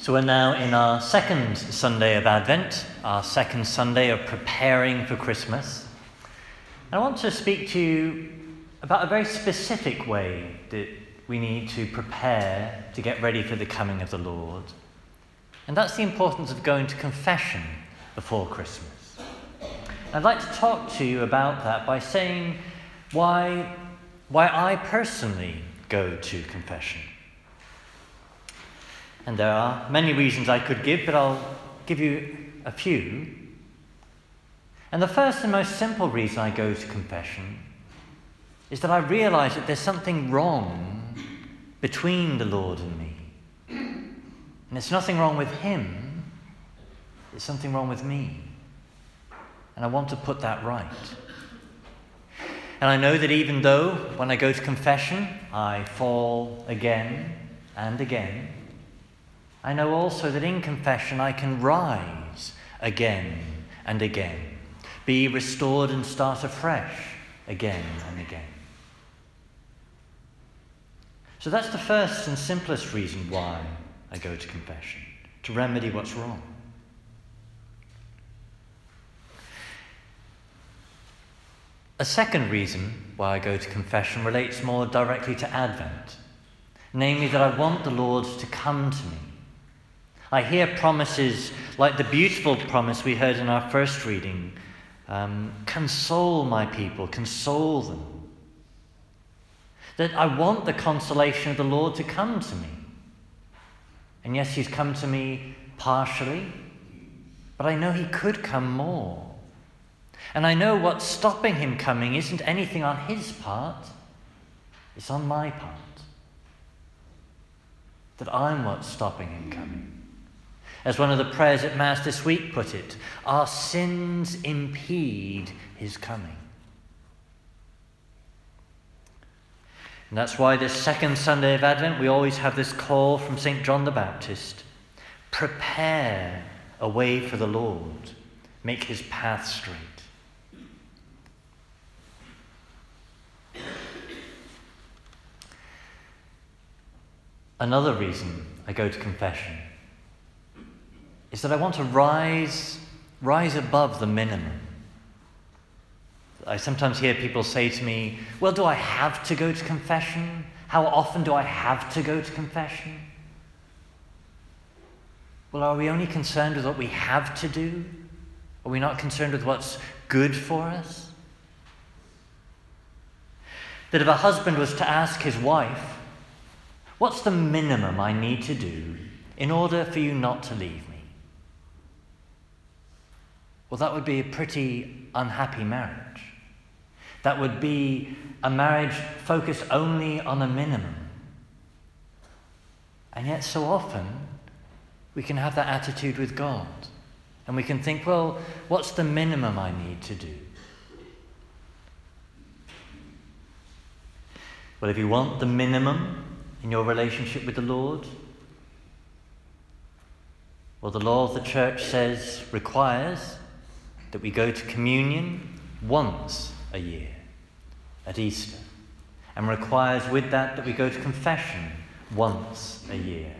So we're now in our second Sunday of Advent, our second Sunday of preparing for Christmas. And I want to speak to you about a very specific way that we need to prepare to get ready for the coming of the Lord. And that's the importance of going to confession before Christmas. I'd like to talk to you about that by saying why, why I personally go to confession. And there are many reasons I could give, but I'll give you a few. And the first and most simple reason I go to confession is that I realize that there's something wrong between the Lord and me. And it's nothing wrong with Him, it's something wrong with me. And I want to put that right. And I know that even though when I go to confession I fall again and again, I know also that in confession I can rise again and again, be restored and start afresh again and again. So that's the first and simplest reason why I go to confession, to remedy what's wrong. A second reason why I go to confession relates more directly to Advent, namely that I want the Lord to come to me I hear promises like the beautiful promise we heard in our first reading um, console my people, console them. That I want the consolation of the Lord to come to me. And yes, He's come to me partially, but I know He could come more. And I know what's stopping Him coming isn't anything on His part, it's on my part. That I'm what's stopping Him coming. As one of the prayers at Mass this week put it, our sins impede his coming. And that's why this second Sunday of Advent, we always have this call from St. John the Baptist prepare a way for the Lord, make his path straight. Another reason I go to confession is that I want to rise, rise above the minimum. I sometimes hear people say to me, Well, do I have to go to confession? How often do I have to go to confession? Well, are we only concerned with what we have to do? Are we not concerned with what's good for us? That if a husband was to ask his wife, What's the minimum I need to do in order for you not to leave me? Well, that would be a pretty unhappy marriage. That would be a marriage focused only on a minimum. And yet, so often, we can have that attitude with God. And we can think, well, what's the minimum I need to do? Well, if you want the minimum in your relationship with the Lord, well, the law of the church says, requires that we go to communion once a year at Easter, and requires with that that we go to confession once a year.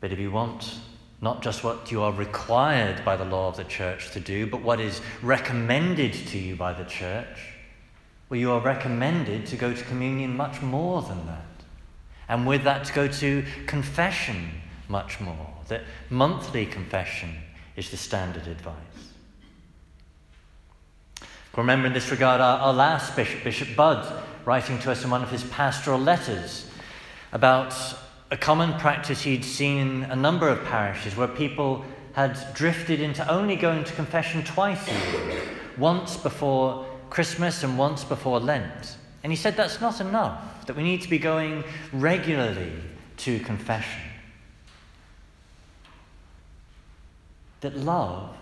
But if you want not just what you are required by the law of the church to do, but what is recommended to you by the church, well, you are recommended to go to communion much more than that. And with that, to go to confession much more that monthly confession is the standard advice. Remember in this regard our, our last bishop, Bishop Budd, writing to us in one of his pastoral letters about a common practice he'd seen in a number of parishes where people had drifted into only going to confession twice a year, once before Christmas and once before Lent. And he said that's not enough, that we need to be going regularly to confession. That love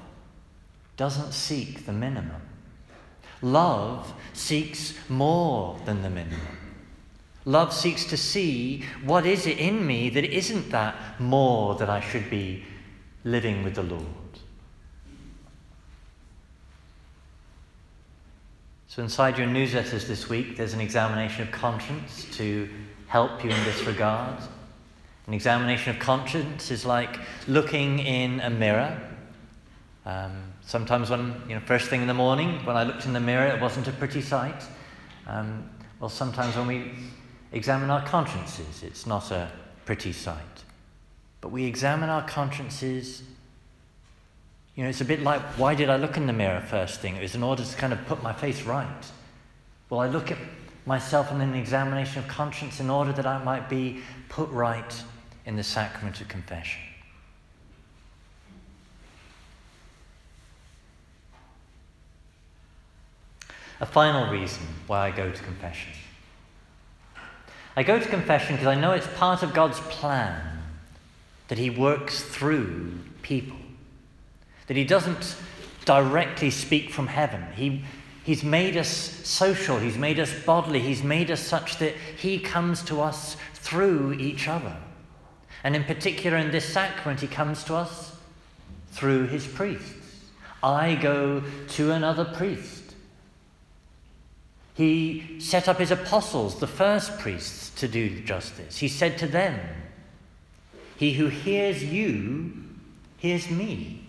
doesn't seek the minimum. Love seeks more than the minimum. Love seeks to see what is it in me that isn't that more that I should be living with the Lord. So, inside your newsletters this week, there's an examination of conscience to help you in this regard. An examination of conscience is like looking in a mirror. Um, sometimes, when, you know, first thing in the morning, when I looked in the mirror, it wasn't a pretty sight. Um, well, sometimes when we examine our consciences, it's not a pretty sight. But we examine our consciences you know, it's a bit like why did I look in the mirror first thing? It was in order to kind of put my face right. Well, I look at myself in an examination of conscience in order that I might be put right in the sacrament of confession. A final reason why I go to confession. I go to confession because I know it's part of God's plan that He works through people that he doesn't directly speak from heaven. He, he's made us social, he's made us bodily, he's made us such that he comes to us through each other. And in particular, in this sacrament, he comes to us through his priests. I go to another priest. He set up his apostles, the first priests, to do justice. He said to them, He who hears you hears me.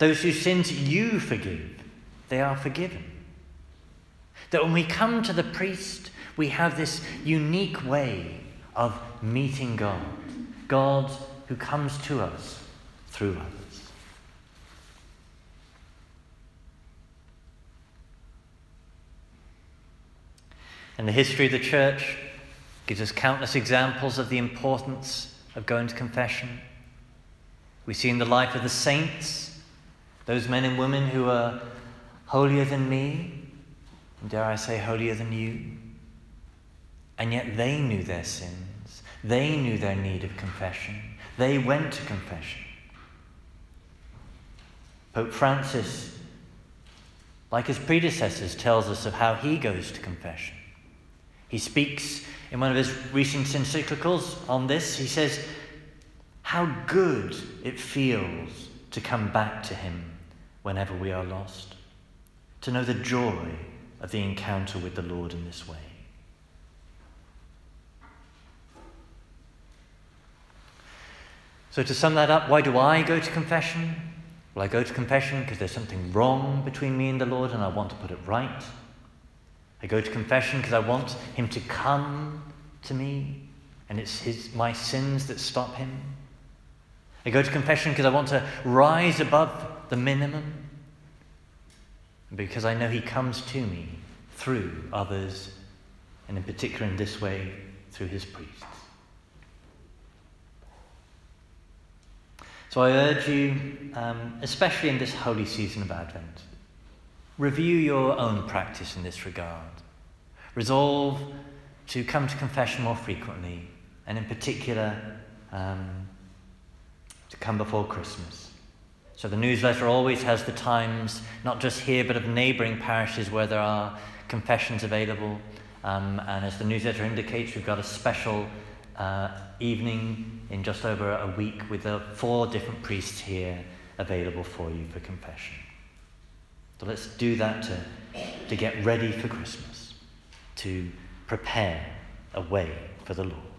Those whose sins you forgive, they are forgiven. That when we come to the priest, we have this unique way of meeting God. God who comes to us through others. And the history of the church gives us countless examples of the importance of going to confession. We see in the life of the saints those men and women who are holier than me, and dare I say, holier than you. And yet they knew their sins. They knew their need of confession. They went to confession. Pope Francis, like his predecessors, tells us of how he goes to confession. He speaks in one of his recent encyclicals on this. He says, How good it feels to come back to him whenever we are lost, to know the joy of the encounter with the Lord in this way. So, to sum that up, why do I go to confession? Well, I go to confession because there's something wrong between me and the Lord and I want to put it right. I go to confession because I want Him to come to me and it's his, my sins that stop Him. I go to confession because I want to rise above the minimum, because I know He comes to me through others, and in particular in this way, through His priests. So I urge you, um, especially in this holy season of Advent, review your own practice in this regard. Resolve to come to confession more frequently, and in particular, um, to come before Christmas. So the newsletter always has the times, not just here, but of neighbouring parishes where there are confessions available. Um, and as the newsletter indicates, we've got a special uh, evening in just over a week with the four different priests here available for you for confession. Let's do that to, to get ready for Christmas, to prepare a way for the Lord.